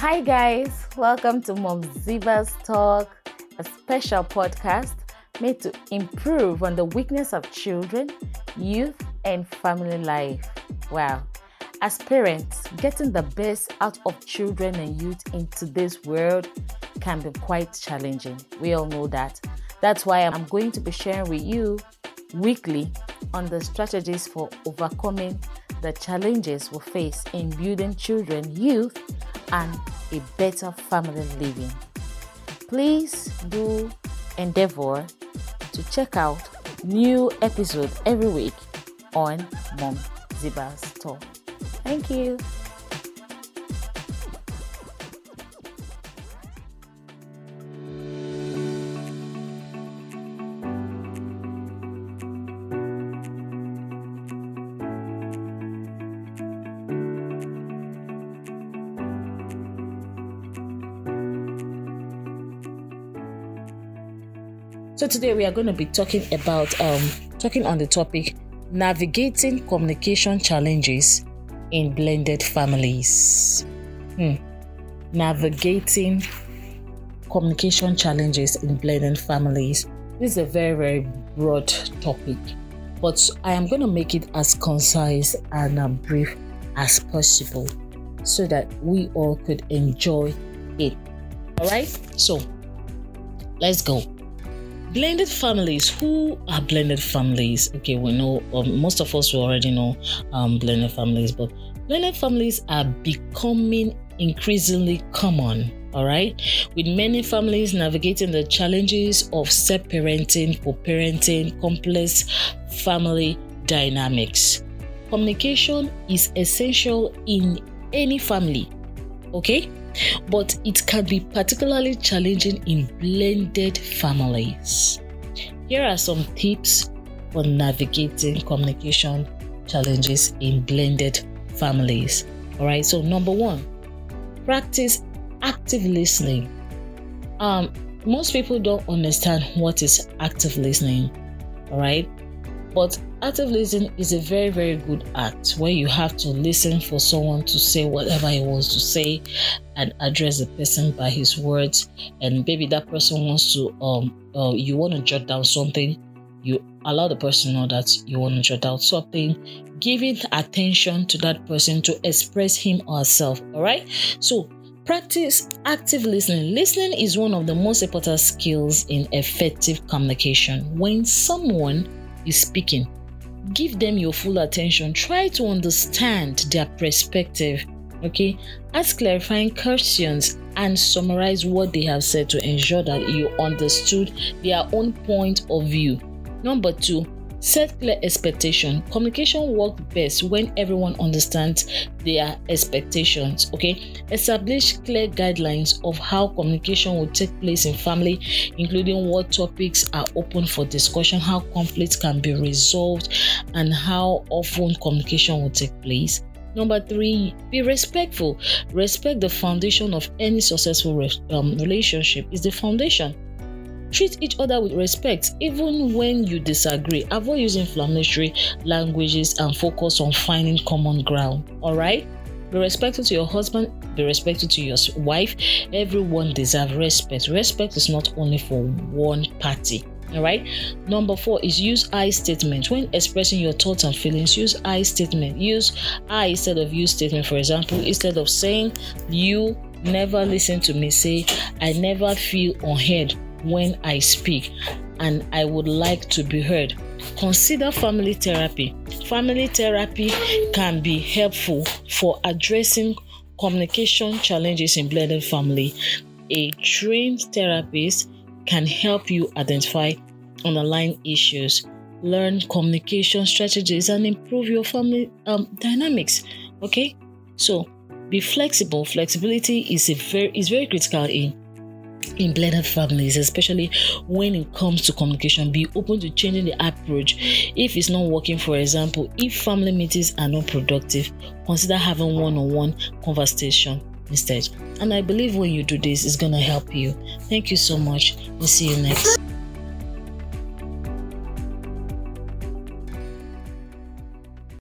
Hi, guys, welcome to Mom Ziva's Talk, a special podcast made to improve on the weakness of children, youth, and family life. Wow. As parents, getting the best out of children and youth in today's world can be quite challenging. We all know that. That's why I'm going to be sharing with you weekly on the strategies for overcoming the challenges we face in building children, youth, and a better family living. Please do endeavor to check out new episodes every week on Mom Ziba's Talk. Thank you. So today we are going to be talking about um talking on the topic navigating communication challenges in blended families. Hmm. Navigating communication challenges in blended families. This is a very very broad topic, but I am going to make it as concise and um, brief as possible so that we all could enjoy it. All right. So let's go blended families who are blended families? Okay we know um, most of us already know um, blended families but blended families are becoming increasingly common all right? With many families navigating the challenges of step parenting co-parenting complex family dynamics. Communication is essential in any family okay but it can be particularly challenging in blended families. Here are some tips for navigating communication challenges in blended families. All right, so number one, practice active listening. Um, most people don't understand what is active listening. All right, but active listening is a very, very good act where you have to listen for someone to say whatever he wants to say and address the person by his words. And maybe that person wants to, um, uh, you want to jot down something, you allow the person know that you want to jot down something, giving attention to that person to express him or herself. All right. So practice active listening. Listening is one of the most important skills in effective communication. When someone is speaking. Give them your full attention. Try to understand their perspective. Okay, ask clarifying questions and summarize what they have said to ensure that you understood their own point of view. Number two, Set clear expectation. Communication works best when everyone understands their expectations. Okay, establish clear guidelines of how communication will take place in family, including what topics are open for discussion, how conflicts can be resolved, and how often communication will take place. Number three, be respectful. Respect the foundation of any successful re- um, relationship is the foundation. Treat each other with respect, even when you disagree. Avoid using inflammatory languages and focus on finding common ground. All right? Be respectful to your husband, be respectful to your wife. Everyone deserves respect. Respect is not only for one party. All right. Number four is use I statement. When expressing your thoughts and feelings, use I statement. Use I instead of you statement. For example, instead of saying you never listen to me, say I never feel unheard when I speak and I would like to be heard. Consider family therapy. Family therapy can be helpful for addressing communication challenges in blended family. A trained therapist can help you identify underlying issues, learn communication strategies, and improve your family um, dynamics. Okay, so be flexible. Flexibility is a very is very critical in in blended families, especially when it comes to communication, be open to changing the approach. If it's not working, for example, if family meetings are not productive, consider having one on one conversation instead. And I believe when you do this, it's going to help you. Thank you so much. We'll see you next.